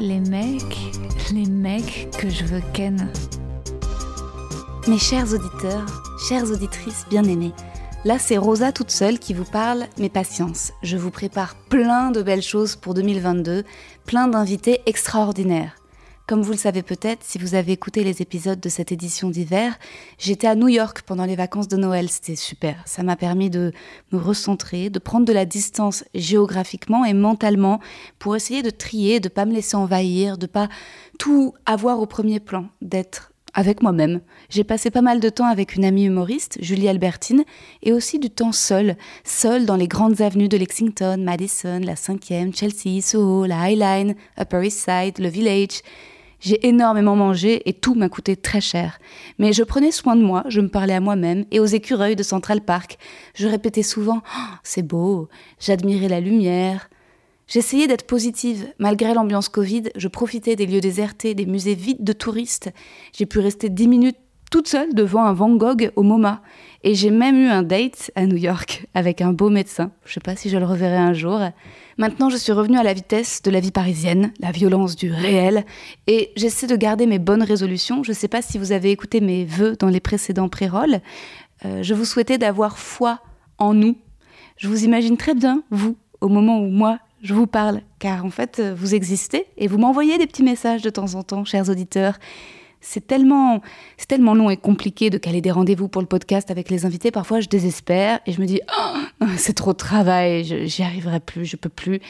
Les mecs, les mecs que je veux ken. Mes chers auditeurs, chères auditrices bien-aimées, là c'est Rosa toute seule qui vous parle, mais patience, je vous prépare plein de belles choses pour 2022, plein d'invités extraordinaires. Comme vous le savez peut-être, si vous avez écouté les épisodes de cette édition d'hiver, j'étais à New York pendant les vacances de Noël. C'était super. Ça m'a permis de me recentrer, de prendre de la distance géographiquement et mentalement pour essayer de trier, de pas me laisser envahir, de pas tout avoir au premier plan, d'être avec moi-même. J'ai passé pas mal de temps avec une amie humoriste, Julie Albertine, et aussi du temps seul, seul dans les grandes avenues de Lexington, Madison, la 5e, Chelsea, Soho, la High Line, Upper East Side, le Village. J'ai énormément mangé et tout m'a coûté très cher. Mais je prenais soin de moi, je me parlais à moi-même et aux écureuils de Central Park. Je répétais souvent oh, C'est beau, j'admirais la lumière. J'essayais d'être positive. Malgré l'ambiance Covid, je profitais des lieux désertés, des musées vides de touristes. J'ai pu rester dix minutes toute seule devant un Van Gogh au MoMA. Et j'ai même eu un date à New York avec un beau médecin. Je sais pas si je le reverrai un jour. Maintenant, je suis revenue à la vitesse de la vie parisienne, la violence du réel, et j'essaie de garder mes bonnes résolutions. Je ne sais pas si vous avez écouté mes vœux dans les précédents pré-rolls. Euh, je vous souhaitais d'avoir foi en nous. Je vous imagine très bien, vous, au moment où moi, je vous parle, car en fait, vous existez et vous m'envoyez des petits messages de temps en temps, chers auditeurs c'est tellement, c'est tellement long et compliqué de caler des rendez-vous pour le podcast avec les invités. Parfois, je désespère et je me dis, oh, c'est trop de travail, j'y arriverai plus, je peux plus.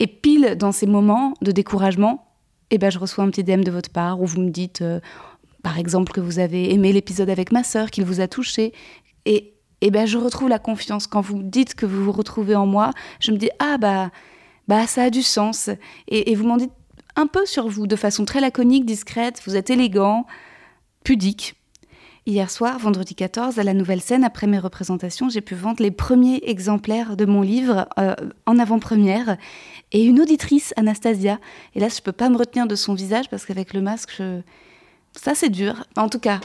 Et pile dans ces moments de découragement, eh ben, je reçois un petit DM de votre part où vous me dites, euh, par exemple, que vous avez aimé l'épisode avec ma sœur, qu'il vous a touché. Et, eh ben, je retrouve la confiance. Quand vous me dites que vous vous retrouvez en moi, je me dis, ah, bah, bah ça a du sens. Et, et vous m'en dites un peu sur vous, de façon très laconique, discrète, vous êtes élégant, pudique. Hier soir, vendredi 14, à la nouvelle scène, après mes représentations, j'ai pu vendre les premiers exemplaires de mon livre euh, en avant-première. Et une auditrice, Anastasia, et là je peux pas me retenir de son visage parce qu'avec le masque, ça c'est dur. En tout cas,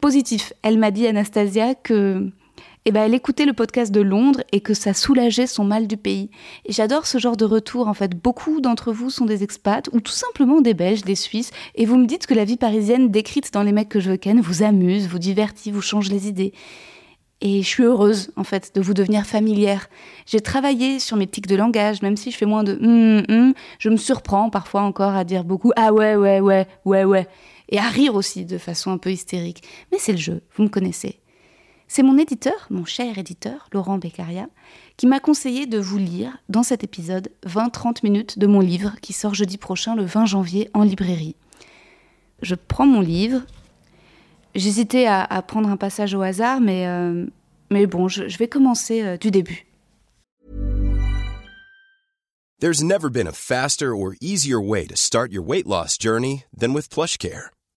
positif. Elle m'a dit, Anastasia, que eh ben, elle écoutait le podcast de Londres et que ça soulageait son mal du pays. J'adore ce genre de retour. En fait, beaucoup d'entre vous sont des expats ou tout simplement des Belges, des Suisses, et vous me dites que la vie parisienne décrite dans Les mecs que je ken vous amuse, vous divertit, vous change les idées. Et je suis heureuse, en fait, de vous devenir familière. J'ai travaillé sur mes tics de langage, même si je fais moins de hum, hum, je me surprends parfois encore à dire beaucoup ah ouais, ouais, ouais, ouais, ouais. Et à rire aussi de façon un peu hystérique. Mais c'est le jeu, vous me connaissez. C'est mon éditeur, mon cher éditeur, Laurent Beccaria, qui m'a conseillé de vous lire dans cet épisode 20-30 minutes de mon livre qui sort jeudi prochain, le 20 janvier, en librairie. Je prends mon livre. J'hésitais à, prendre un passage au hasard, mais, euh, mais bon, je, vais commencer euh, du début. There's never been a faster or easier way to start your weight loss journey than with PlushCare.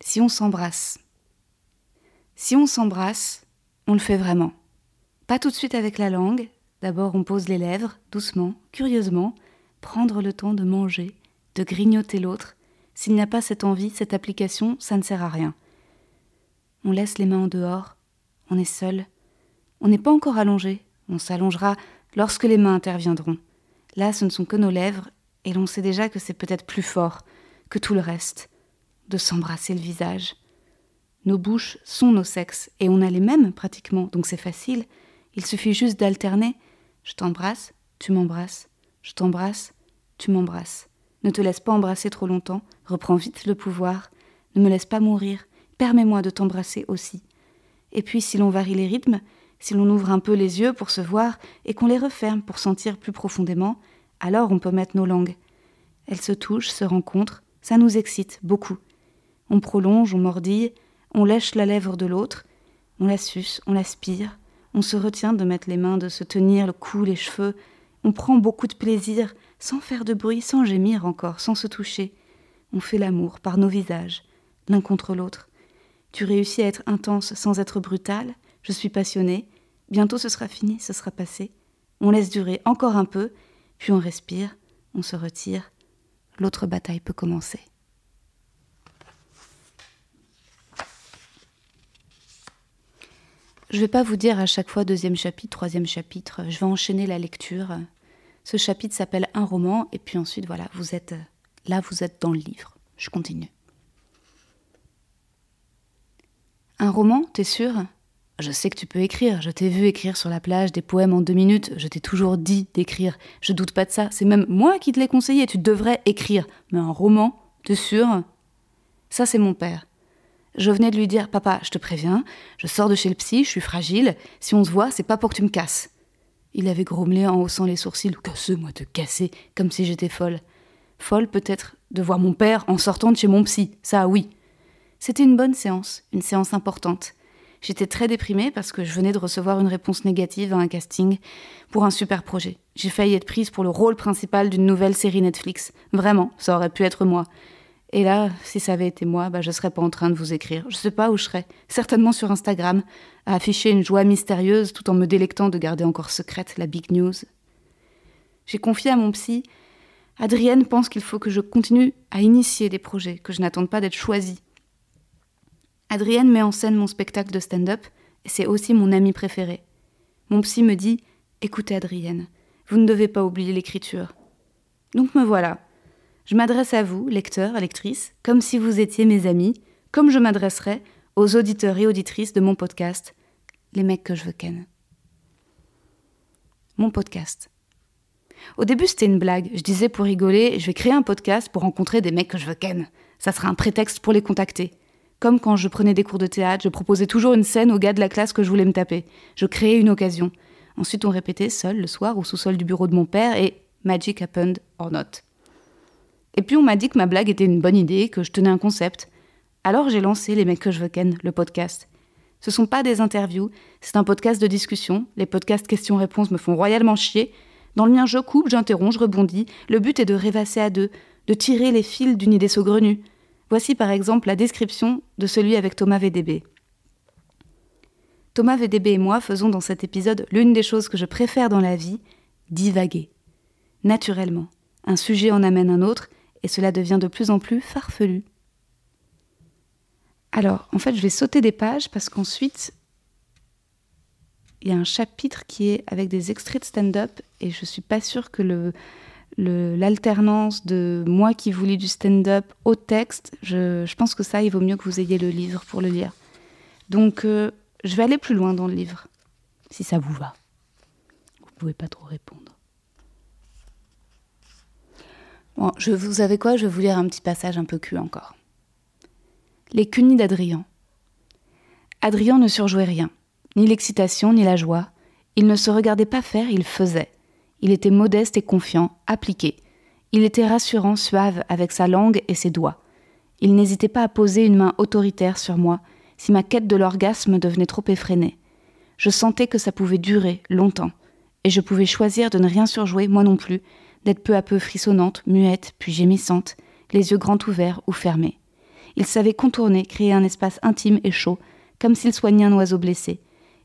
Si on s'embrasse. Si on s'embrasse, on le fait vraiment. Pas tout de suite avec la langue. D'abord, on pose les lèvres, doucement, curieusement, prendre le temps de manger, de grignoter l'autre. S'il n'y a pas cette envie, cette application, ça ne sert à rien. On laisse les mains en dehors, on est seul. On n'est pas encore allongé, on s'allongera lorsque les mains interviendront. Là, ce ne sont que nos lèvres, et l'on sait déjà que c'est peut-être plus fort, que tout le reste, de s'embrasser le visage. Nos bouches sont nos sexes, et on a les mêmes pratiquement, donc c'est facile. Il suffit juste d'alterner. Je t'embrasse, tu m'embrasses, Je t'embrasse, tu m'embrasses. Ne te laisse pas embrasser trop longtemps, reprends vite le pouvoir. Ne me laisse pas mourir, permets-moi de t'embrasser aussi. Et puis, si l'on varie les rythmes, si l'on ouvre un peu les yeux pour se voir et qu'on les referme pour sentir plus profondément, alors on peut mettre nos langues. Elles se touchent, se rencontrent, ça nous excite beaucoup. On prolonge, on mordille, on lèche la lèvre de l'autre, on la suce, on l'aspire, on se retient de mettre les mains, de se tenir le cou, les cheveux, on prend beaucoup de plaisir, sans faire de bruit, sans gémir encore, sans se toucher. On fait l'amour par nos visages, l'un contre l'autre. Tu réussis à être intense sans être brutal, je suis passionnée, bientôt ce sera fini, ce sera passé. On laisse durer encore un peu, puis on respire, on se retire, l'autre bataille peut commencer. Je ne vais pas vous dire à chaque fois deuxième chapitre, troisième chapitre, je vais enchaîner la lecture. Ce chapitre s'appelle Un roman, et puis ensuite, voilà, vous êtes là, vous êtes dans le livre. Je continue. Un roman, t'es sûr? Je sais que tu peux écrire, je t'ai vu écrire sur la plage des poèmes en deux minutes, je t'ai toujours dit d'écrire, je doute pas de ça, c'est même moi qui te l'ai conseillé, tu devrais écrire. Mais un roman, t'es sûr? Ça, c'est mon père. Je venais de lui dire Papa, je te préviens, je sors de chez le psy, je suis fragile, si on se voit, c'est pas pour que tu me casses. Il avait grommelé en haussant les sourcils Cassez, moi, te casser, comme si j'étais folle. Folle, peut-être, de voir mon père en sortant de chez mon psy, ça oui. C'était une bonne séance, une séance importante. J'étais très déprimée parce que je venais de recevoir une réponse négative à un casting pour un super projet. J'ai failli être prise pour le rôle principal d'une nouvelle série Netflix. Vraiment, ça aurait pu être moi. Et là, si ça avait été moi, bah, je serais pas en train de vous écrire. Je sais pas où je serais. Certainement sur Instagram, à afficher une joie mystérieuse tout en me délectant de garder encore secrète la big news. J'ai confié à mon psy. Adrienne pense qu'il faut que je continue à initier des projets, que je n'attende pas d'être choisie. Adrienne met en scène mon spectacle de stand-up, et c'est aussi mon amie préférée. Mon psy me dit Écoutez, Adrienne, vous ne devez pas oublier l'écriture. Donc me voilà, je m'adresse à vous, lecteurs, lectrices, comme si vous étiez mes amis, comme je m'adresserais aux auditeurs et auditrices de mon podcast, Les mecs que je veux ken. Mon podcast. Au début, c'était une blague. Je disais pour rigoler, je vais créer un podcast pour rencontrer des mecs que je veux ken. Ça sera un prétexte pour les contacter. Comme quand je prenais des cours de théâtre, je proposais toujours une scène aux gars de la classe que je voulais me taper. Je créais une occasion. Ensuite, on répétait seul le soir au sous-sol du bureau de mon père et Magic happened or not. Et puis on m'a dit que ma blague était une bonne idée, que je tenais un concept. Alors j'ai lancé Les mecs que je veux ken, le podcast. Ce sont pas des interviews, c'est un podcast de discussion. Les podcasts questions-réponses me font royalement chier. Dans le mien, je coupe, j'interromps, je rebondis. Le but est de rêvasser à deux, de tirer les fils d'une idée saugrenue. Voici par exemple la description de celui avec Thomas VDB. Thomas VDB et moi faisons dans cet épisode l'une des choses que je préfère dans la vie, divaguer. Naturellement. Un sujet en amène un autre, et cela devient de plus en plus farfelu. Alors, en fait, je vais sauter des pages parce qu'ensuite, il y a un chapitre qui est avec des extraits de stand-up et je suis pas sûre que le, l'alternance de moi qui vous lis du stand-up au texte, je, pense que ça, il vaut mieux que vous ayez le livre pour le lire. Donc, euh, je vais aller plus loin dans le livre, si ça vous va. Vous pouvez pas trop répondre. Bon, je, vous savez quoi? Je vais vous lire un petit passage un peu cul encore. Les cunis d'Adrien. Adrien ne surjouait rien, ni l'excitation, ni la joie. Il ne se regardait pas faire, il faisait. Il était modeste et confiant, appliqué. Il était rassurant, suave, avec sa langue et ses doigts. Il n'hésitait pas à poser une main autoritaire sur moi si ma quête de l'orgasme devenait trop effrénée. Je sentais que ça pouvait durer longtemps, et je pouvais choisir de ne rien surjouer, moi non plus, d'être peu à peu frissonnante, muette, puis gémissante, les yeux grands ouverts ou fermés. Il savait contourner, créer un espace intime et chaud, comme s'il soignait un oiseau blessé.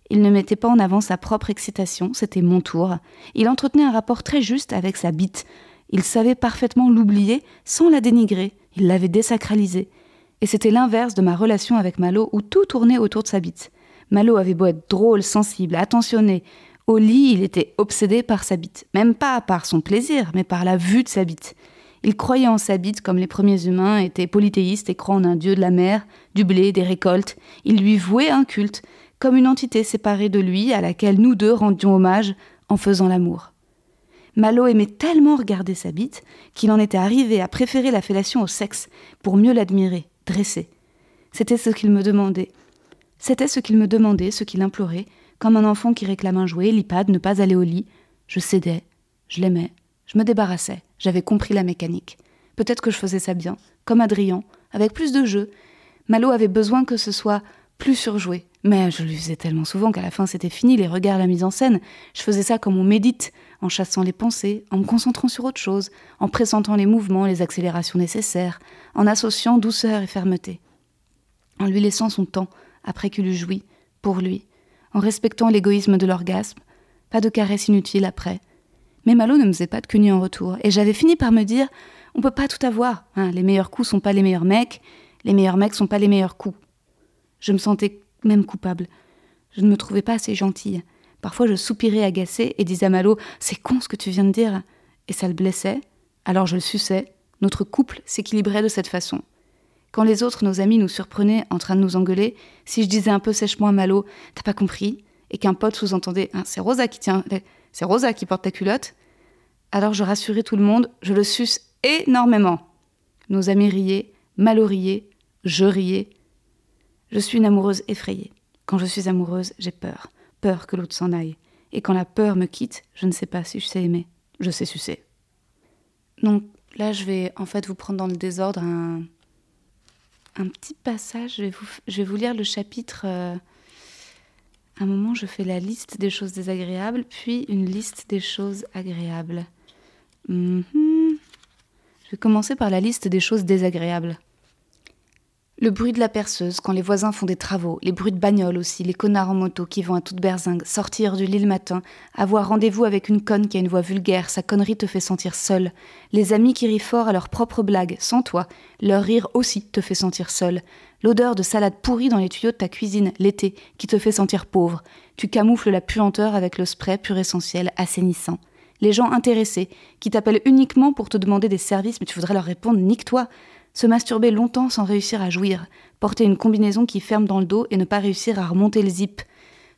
Il ne mettait pas en avant sa propre excitation, c'était mon tour. Il entretenait un rapport très juste avec sa bite. Il savait parfaitement l'oublier sans la dénigrer, il l'avait désacralisée. Et c'était l'inverse de ma relation avec Malo où tout tournait autour de sa bite. Malo avait beau être drôle, sensible, attentionné, au lit, il était obsédé par sa bite, même pas par son plaisir, mais par la vue de sa bite. Il croyait en sa bite comme les premiers humains étaient polythéistes et croient en un dieu de la mer, du blé, des récoltes. Il lui vouait un culte, comme une entité séparée de lui à laquelle nous deux rendions hommage en faisant l'amour. Malo aimait tellement regarder sa bite qu'il en était arrivé à préférer la fellation au sexe pour mieux l'admirer, dresser. C'était ce qu'il me demandait. C'était ce qu'il me demandait, ce qu'il implorait, comme un enfant qui réclame un jouet, l'IPAD, ne pas aller au lit. Je cédais, je l'aimais, je me débarrassais, j'avais compris la mécanique. Peut-être que je faisais ça bien, comme Adrien, avec plus de jeu. Malo avait besoin que ce soit plus surjoué. Mais je lui faisais tellement souvent qu'à la fin c'était fini, les regards, la mise en scène. Je faisais ça comme on médite, en chassant les pensées, en me concentrant sur autre chose, en pressentant les mouvements, les accélérations nécessaires, en associant douceur et fermeté. En lui laissant son temps, après qu'il eût joui, pour lui, en respectant l'égoïsme de l'orgasme, pas de caresses inutiles après. Mais Malo ne me faisait pas de cuny en retour, et j'avais fini par me dire on peut pas tout avoir. Hein, les meilleurs coups sont pas les meilleurs mecs, les meilleurs mecs sont pas les meilleurs coups. Je me sentais même coupable. Je ne me trouvais pas assez gentille. Parfois je soupirais agacée et disais à Malo C'est con ce que tu viens de dire. Et ça le blessait. Alors je le suçais. Notre couple s'équilibrait de cette façon. Quand les autres, nos amis, nous surprenaient en train de nous engueuler, si je disais un peu sèchement à Malo T'as pas compris? et qu'un pote sous-entendait hein, C'est Rosa qui tient, c'est Rosa qui porte ta culotte, alors je rassurais tout le monde, je le suce énormément. Nos amis riaient, Malo riait, je riais, je suis une amoureuse effrayée. Quand je suis amoureuse, j'ai peur. Peur que l'autre s'en aille. Et quand la peur me quitte, je ne sais pas si je sais aimer. Je sais sucer. Donc là, je vais en fait vous prendre dans le désordre un, un petit passage. Je vais, vous, je vais vous lire le chapitre. Euh, un moment, je fais la liste des choses désagréables, puis une liste des choses agréables. Mhm. Je vais commencer par la liste des choses désagréables. Le bruit de la perceuse quand les voisins font des travaux, les bruits de bagnole aussi, les connards en moto qui vont à toute berzingue, sortir du lit le matin, avoir rendez-vous avec une conne qui a une voix vulgaire, sa connerie te fait sentir seul. Les amis qui rient fort à leurs propres blagues, sans toi, leur rire aussi te fait sentir seul. L'odeur de salade pourrie dans les tuyaux de ta cuisine l'été qui te fait sentir pauvre. Tu camoufles la puanteur avec le spray pur essentiel assainissant. Les gens intéressés qui t'appellent uniquement pour te demander des services mais tu voudrais leur répondre nique-toi se masturber longtemps sans réussir à jouir, porter une combinaison qui ferme dans le dos et ne pas réussir à remonter le zip,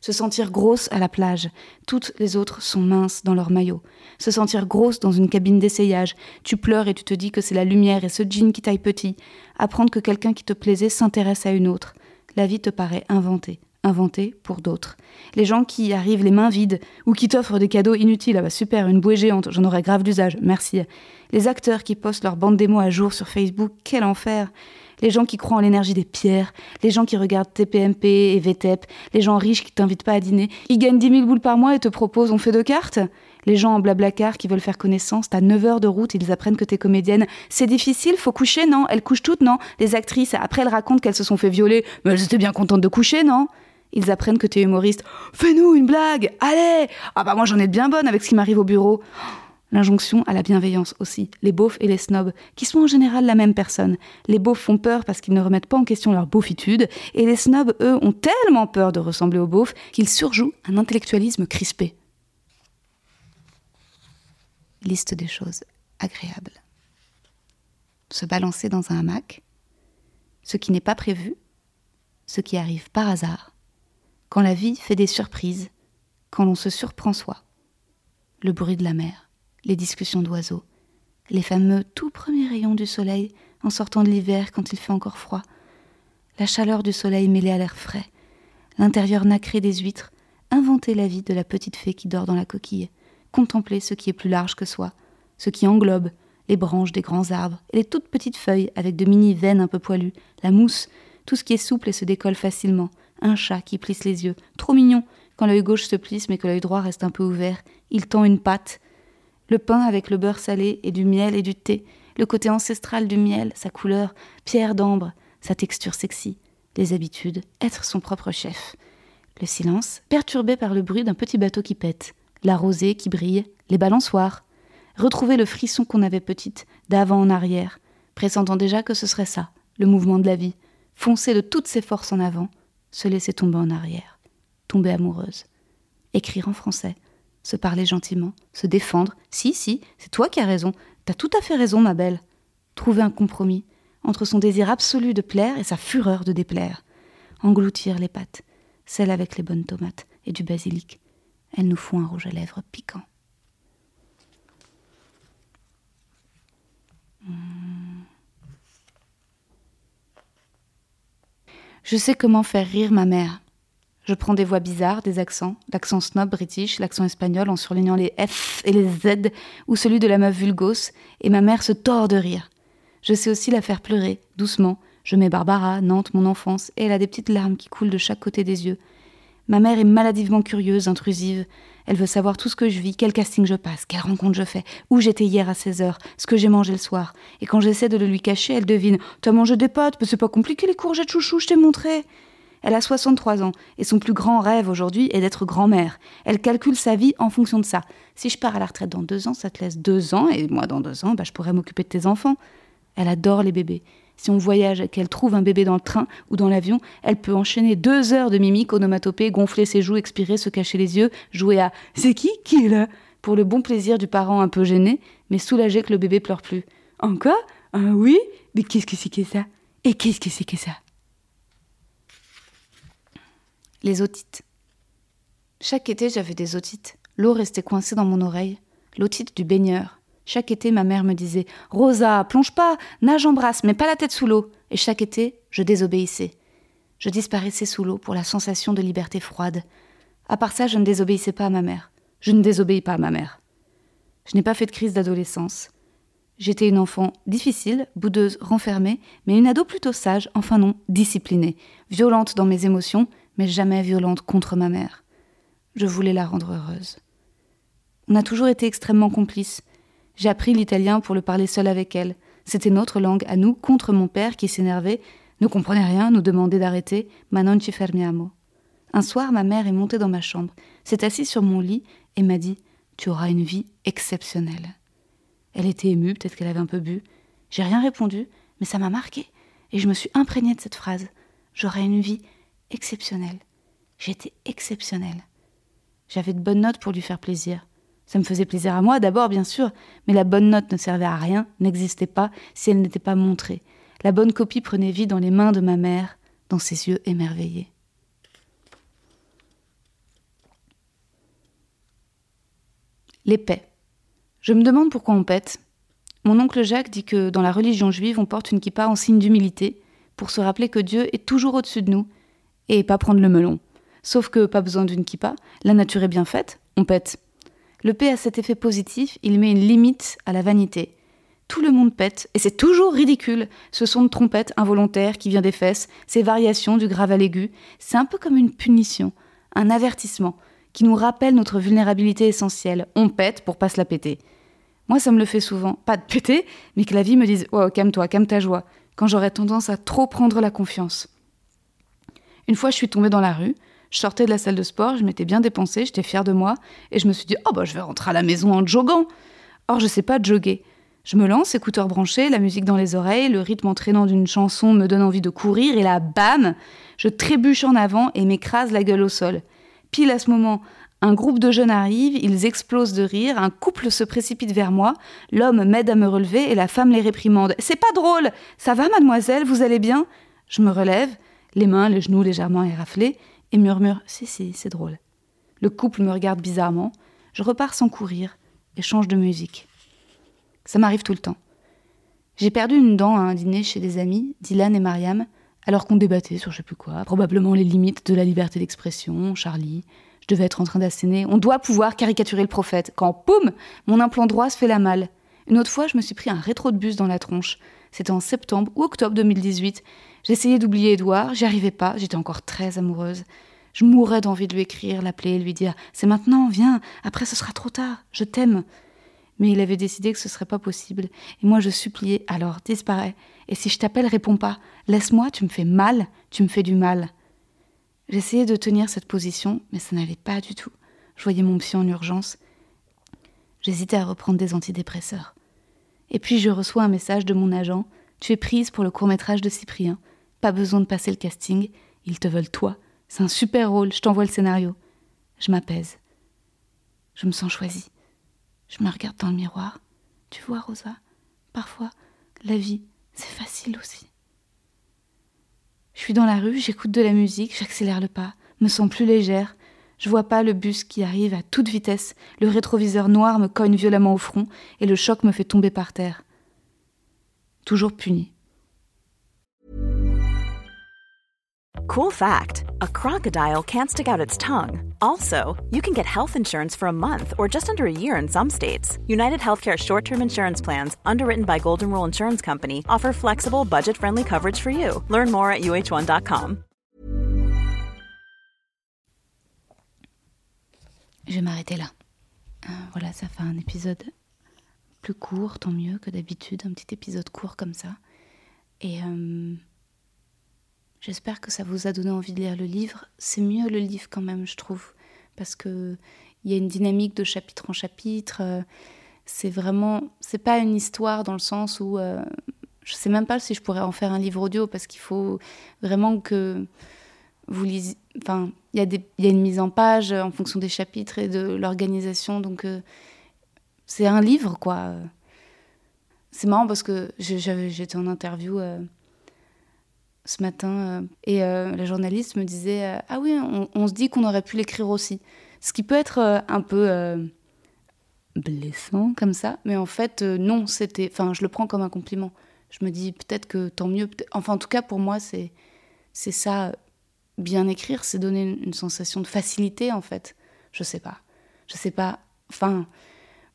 se sentir grosse à la plage, toutes les autres sont minces dans leur maillot, se sentir grosse dans une cabine d'essayage, tu pleures et tu te dis que c'est la lumière et ce jean qui taille petit, apprendre que quelqu'un qui te plaisait s'intéresse à une autre, la vie te paraît inventée, inventé pour d'autres. Les gens qui arrivent les mains vides ou qui t'offrent des cadeaux inutiles, ah bah super, une bouée géante, j'en aurais grave d'usage, merci. Les acteurs qui postent leur bande démo à jour sur Facebook, quel enfer. Les gens qui croient en l'énergie des pierres, les gens qui regardent TPMP et VTEP, les gens riches qui t'invitent pas à dîner, ils gagnent 10 000 boules par mois et te proposent on fait deux cartes? Les gens en blablacar qui veulent faire connaissance, t'as 9 heures de route, ils apprennent que t'es comédienne. C'est difficile, faut coucher, non? Elles couchent toutes, non? Les actrices, après elles racontent qu'elles se sont fait violer, mais elles étaient bien contentes de coucher, non? Ils apprennent que tu es humoriste. Fais-nous une blague Allez Ah bah moi j'en ai de bien bonne avec ce qui m'arrive au bureau. L'injonction à la bienveillance aussi, les beaufs et les snobs, qui sont en général la même personne. Les beaufs font peur parce qu'ils ne remettent pas en question leur beaufitude, et les snobs, eux, ont tellement peur de ressembler aux beaufs qu'ils surjouent un intellectualisme crispé. Liste des choses agréables. Se balancer dans un hamac, ce qui n'est pas prévu, ce qui arrive par hasard, quand la vie fait des surprises, quand l'on se surprend soi. Le bruit de la mer, les discussions d'oiseaux, les fameux tout premiers rayons du soleil en sortant de l'hiver quand il fait encore froid, la chaleur du soleil mêlée à l'air frais, l'intérieur nacré des huîtres, inventer la vie de la petite fée qui dort dans la coquille, contempler ce qui est plus large que soi, ce qui englobe les branches des grands arbres et les toutes petites feuilles avec de mini veines un peu poilues, la mousse, tout ce qui est souple et se décolle facilement, un chat qui plisse les yeux, trop mignon, quand l'œil gauche se plisse mais que l'œil droit reste un peu ouvert, il tend une patte. Le pain avec le beurre salé et du miel et du thé, le côté ancestral du miel, sa couleur, pierre d'ambre, sa texture sexy, les habitudes, être son propre chef. Le silence, perturbé par le bruit d'un petit bateau qui pète, la rosée qui brille, les balançoires. Retrouver le frisson qu'on avait petite, d'avant en arrière, pressentant déjà que ce serait ça, le mouvement de la vie, foncer de toutes ses forces en avant, se laisser tomber en arrière, tomber amoureuse, écrire en français, se parler gentiment, se défendre. Si, si, c'est toi qui as raison, t'as tout à fait raison, ma belle. Trouver un compromis entre son désir absolu de plaire et sa fureur de déplaire. Engloutir les pâtes, celles avec les bonnes tomates et du basilic. Elles nous font un rouge à lèvres piquant. Hmm. Je sais comment faire rire ma mère. Je prends des voix bizarres, des accents, l'accent snob british, l'accent espagnol en surlignant les F et les Z, ou celui de la meuf vulgose, et ma mère se tord de rire. Je sais aussi la faire pleurer, doucement. Je mets Barbara, Nantes, mon enfance, et elle a des petites larmes qui coulent de chaque côté des yeux. Ma mère est maladivement curieuse, intrusive. Elle veut savoir tout ce que je vis, quel casting je passe, quelle rencontre je fais, où j'étais hier à 16h, ce que j'ai mangé le soir. Et quand j'essaie de le lui cacher, elle devine T'as mangé des pâtes, c'est pas compliqué les courgettes chouchou, je t'ai montré. Elle a 63 ans et son plus grand rêve aujourd'hui est d'être grand-mère. Elle calcule sa vie en fonction de ça. Si je pars à la retraite dans deux ans, ça te laisse deux ans et moi dans deux ans, bah, je pourrais m'occuper de tes enfants. Elle adore les bébés. Si on voyage et qu'elle trouve un bébé dans le train ou dans l'avion, elle peut enchaîner deux heures de mimique, onomatopée, gonfler ses joues, expirer, se cacher les yeux, jouer à C'est qui qui est là? pour le bon plaisir du parent un peu gêné, mais soulagé que le bébé pleure plus. Encore? Ah oui? Mais qu'est-ce que c'est que ça? Et qu'est-ce que c'est que ça? Les otites. Chaque été, j'avais des otites. L'eau restait coincée dans mon oreille. L'otite du baigneur. Chaque été, ma mère me disait Rosa, plonge pas, nage embrasse, mais pas la tête sous l'eau. Et chaque été, je désobéissais. Je disparaissais sous l'eau pour la sensation de liberté froide. À part ça, je ne désobéissais pas à ma mère. Je ne désobéis pas à ma mère. Je n'ai pas fait de crise d'adolescence. J'étais une enfant difficile, boudeuse, renfermée, mais une ado plutôt sage, enfin non, disciplinée, violente dans mes émotions, mais jamais violente contre ma mère. Je voulais la rendre heureuse. On a toujours été extrêmement complices. J'ai appris l'italien pour le parler seul avec elle. C'était notre langue à nous contre mon père qui s'énervait, ne comprenait rien, nous demandait d'arrêter, ma non ci fermiamo. Un soir, ma mère est montée dans ma chambre, s'est assise sur mon lit et m'a dit Tu auras une vie exceptionnelle. Elle était émue, peut-être qu'elle avait un peu bu. J'ai rien répondu, mais ça m'a marqué, et je me suis imprégnée de cette phrase. J'aurai une vie exceptionnelle. J'étais exceptionnelle. J'avais de bonnes notes pour lui faire plaisir. Ça me faisait plaisir à moi d'abord, bien sûr, mais la bonne note ne servait à rien, n'existait pas si elle n'était pas montrée. La bonne copie prenait vie dans les mains de ma mère, dans ses yeux émerveillés. Paix. Je me demande pourquoi on pète. Mon oncle Jacques dit que dans la religion juive, on porte une kippa en signe d'humilité, pour se rappeler que Dieu est toujours au-dessus de nous et pas prendre le melon. Sauf que pas besoin d'une kippa, la nature est bien faite, on pète. Le P a cet effet positif, il met une limite à la vanité. Tout le monde pète, et c'est toujours ridicule, ce son de trompette involontaire qui vient des fesses, ces variations du grave à l'aigu. C'est un peu comme une punition, un avertissement, qui nous rappelle notre vulnérabilité essentielle. On pète pour pas se la péter. Moi, ça me le fait souvent. Pas de péter, mais que la vie me dise Oh, calme-toi, calme ta joie, quand j'aurais tendance à trop prendre la confiance. Une fois, je suis tombée dans la rue. Je sortais de la salle de sport, je m'étais bien dépensée, j'étais fière de moi, et je me suis dit, oh bah je vais rentrer à la maison en joguant. Or, je sais pas jogger. Je me lance, écouteurs branchés, la musique dans les oreilles, le rythme entraînant d'une chanson me donne envie de courir, et là, bam Je trébuche en avant et m'écrase la gueule au sol. Pile à ce moment, un groupe de jeunes arrive, ils explosent de rire, un couple se précipite vers moi, l'homme m'aide à me relever et la femme les réprimande. C'est pas drôle Ça va, mademoiselle, vous allez bien? Je me relève, les mains, les genoux légèrement éraflés, et murmure Si, si, c'est drôle. Le couple me regarde bizarrement. Je repars sans courir et change de musique. Ça m'arrive tout le temps. J'ai perdu une dent à un dîner chez des amis, Dylan et Mariam, alors qu'on débattait sur je sais plus quoi, probablement les limites de la liberté d'expression, Charlie. Je devais être en train d'asséner. On doit pouvoir caricaturer le prophète. Quand, poum, mon implant droit se fait la malle. Une autre fois, je me suis pris un rétro de bus dans la tronche. C'était en septembre ou octobre 2018. J'essayais d'oublier Edouard, j'y arrivais pas, j'étais encore très amoureuse. Je mourais d'envie de lui écrire, l'appeler, lui dire C'est maintenant, viens, après ce sera trop tard, je t'aime. Mais il avait décidé que ce serait pas possible, et moi je suppliais Alors, disparais, et si je t'appelle, réponds pas, laisse-moi, tu me fais mal, tu me fais du mal. J'essayais de tenir cette position, mais ça n'allait pas du tout. Je voyais mon psy en urgence. J'hésitais à reprendre des antidépresseurs. Et puis je reçois un message de mon agent Tu es prise pour le court métrage de Cyprien. Pas besoin de passer le casting, ils te veulent toi. C'est un super rôle, je t'envoie le scénario. Je m'apaise. Je me sens choisie. Je me regarde dans le miroir. Tu vois, Rosa, parfois, la vie, c'est facile aussi. Je suis dans la rue, j'écoute de la musique, j'accélère le pas, me sens plus légère. Je vois pas le bus qui arrive à toute vitesse, le rétroviseur noir me cogne violemment au front et le choc me fait tomber par terre. Toujours puni. Cool fact a crocodile can't stick out its tongue. Also, you can get health insurance for a month or just under a year in some states. United Healthcare short term insurance plans, underwritten by Golden Rule Insurance Company, offer flexible, budget friendly coverage for you. Learn more at uh1.com. Je vais m'arrêter là. Euh, voilà, ça fait un épisode plus court, tant mieux que d'habitude, un petit épisode court comme ça. Et. Euh, J'espère que ça vous a donné envie de lire le livre. C'est mieux le livre quand même, je trouve, parce que il y a une dynamique de chapitre en chapitre. Euh, c'est vraiment, c'est pas une histoire dans le sens où je sais même pas si je pourrais en faire un livre audio parce qu'il faut vraiment que vous lisez. Enfin, il y, a une mise en page en fonction des chapitres et de l'organisation, donc euh, c'est un livre quoi. C'est marrant parce que j'étais en interview ce matin euh, et euh, la journaliste me disait euh, Ah oui, on, se dit qu'on aurait pu l'écrire aussi. Ce qui peut être un peu blessant comme ça, mais en fait, non, c'était. Enfin, je le prends comme un compliment. Je me dis peut-être que tant mieux. Enfin, en tout cas, pour moi, c'est c'est ça. Bien écrire, c'est donner une, sensation de facilité, en fait. Je sais pas. Je sais pas. Enfin,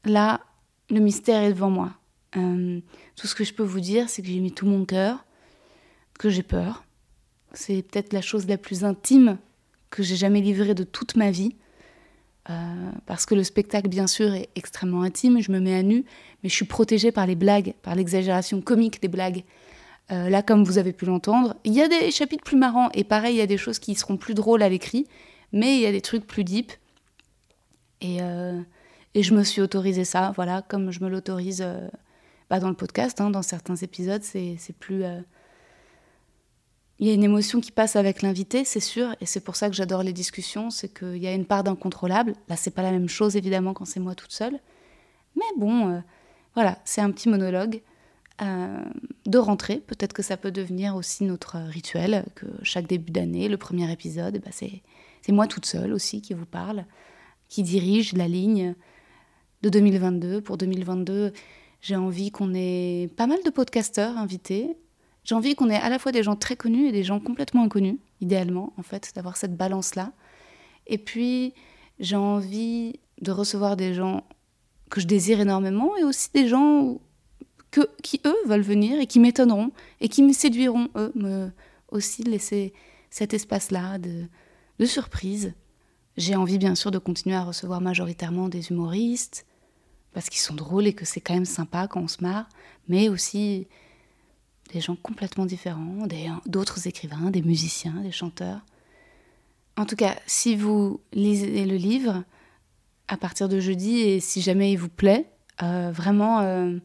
là, le mystère est devant moi. tout ce que je peux vous dire, c'est que j'ai mis tout mon cœur que j'ai peur. C'est peut-être la chose la plus intime que j'ai jamais livrée de toute ma vie. Euh, parce que le spectacle, bien sûr, est extrêmement intime, je me mets à nu, mais je suis protégée par les blagues, par l'exagération comique des blagues. Euh, là, comme vous avez pu l'entendre, il y a des chapitres plus marrants, et pareil, il y a des choses qui seront plus drôles à l'écrit, mais il y a des trucs plus deep. Et, euh, je me suis autorisé ça, voilà, comme je me l'autorise bah, dans le podcast, hein, dans certains épisodes, c'est plus il y a une émotion qui passe avec l'invité, c'est sûr, et c'est pour ça que j'adore les discussions, c'est qu'il y a une part d'incontrôlable. Là, c'est pas la même chose évidemment quand c'est moi toute seule, mais bon, euh, voilà, c'est un petit monologue euh, de rentrée. Peut-être que ça peut devenir aussi notre rituel, que chaque début d'année, le premier épisode, bah, c'est moi toute seule aussi qui vous parle, qui dirige la ligne de 2022. Pour 2022, j'ai envie qu'on ait pas mal de podcasteurs invités, j'ai envie qu'on ait à la fois des gens très connus et des gens complètement inconnus, idéalement, en fait, d'avoir cette balance-là. Et puis, j'ai envie de recevoir des gens que je désire énormément et aussi des gens qui, eux, veulent venir et qui m'étonneront et qui me séduiront, eux, me aussi laisser cet espace-là de, de surprise. J'ai envie, bien sûr, de continuer à recevoir majoritairement des humoristes, parce qu'ils sont drôles et que c'est quand même sympa quand on se marre, mais aussi des gens complètement différents, d'autres écrivains, des musiciens, des chanteurs. En tout cas, si vous lisez le livre à partir de jeudi et si jamais il vous plaît, euh, vraiment, euh,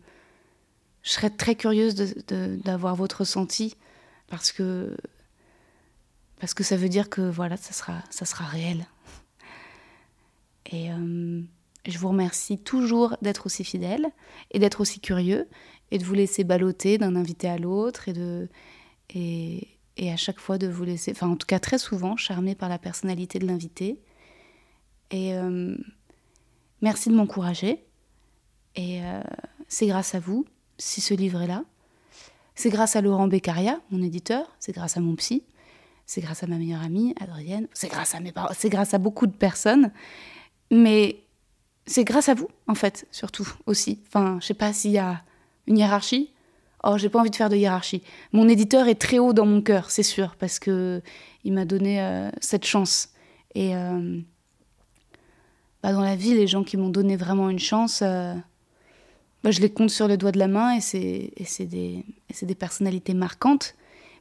je serais très curieuse d'avoir votre ressenti parce que parce que ça veut dire que voilà, ça sera ça sera réel. Et euh, je vous remercie toujours d'être aussi fidèle et d'être aussi curieux et de vous laisser balloter d'un invité à l'autre et de et, et, à chaque fois de vous laisser, enfin en tout cas très souvent, charmer par la personnalité de l'invité. Et euh, merci de m'encourager. Et euh, c'est grâce à vous si ce livre est là. C'est grâce à Laurent Beccaria, mon éditeur. C'est grâce à mon psy. C'est grâce à ma meilleure amie, Adrienne. C'est grâce à mes parents. C'est grâce à beaucoup de personnes. Mais c'est grâce à vous, en fait, surtout aussi. Enfin, je sais pas s'il y a une hiérarchie Oh, j'ai pas envie de faire de hiérarchie. Mon éditeur est très haut dans mon cœur, c'est sûr, parce que il m'a donné euh, cette chance. Et euh, bah, dans la vie, les gens qui m'ont donné vraiment une chance, euh, bah, je les compte sur les doigts de la main et c'est des, des personnalités marquantes.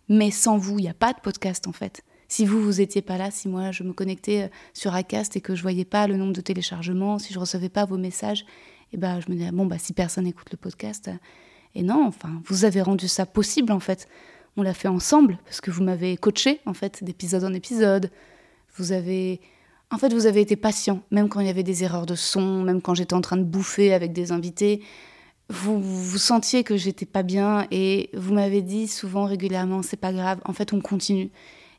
Mais sans vous, il n'y a pas de podcast en fait. Si vous, vous étiez pas là, si moi je me connectais sur Acast et que je voyais pas le nombre de téléchargements, si je recevais pas vos messages, et ben je me disais bon bah si personne écoute le podcast et non enfin vous avez rendu ça possible en fait on l'a fait ensemble parce que vous m'avez coaché en fait d'épisode en épisode vous avez en fait vous avez été patient même quand il y avait des erreurs de son même quand j'étais en train de bouffer avec des invités vous, vous sentiez que j'étais pas bien et vous m'avez dit souvent régulièrement c'est pas grave en fait on continue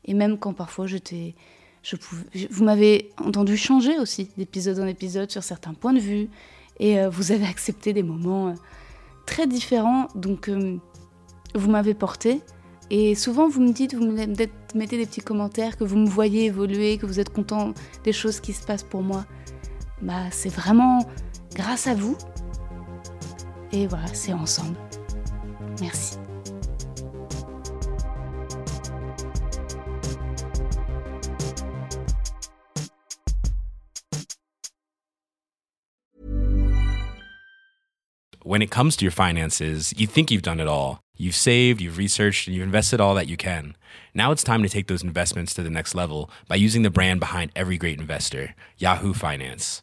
et même quand parfois j'étais je pouvais, vous m'avez entendu changer aussi d'épisode en épisode sur certains points de vue et euh, vous avez accepté des moments euh, très différents. Donc, euh, vous m'avez porté. Et souvent, vous me dites, vous me mettez des petits commentaires, que vous me voyez évoluer, que vous êtes content des choses qui se passent pour moi. Bah, c'est vraiment grâce à vous. Et voilà, c'est ensemble. Merci. When it comes to your finances, you think you've done it all. You've saved, you've researched, and you've invested all that you can. Now it's time to take those investments to the next level by using the brand behind every great investor, Yahoo Finance.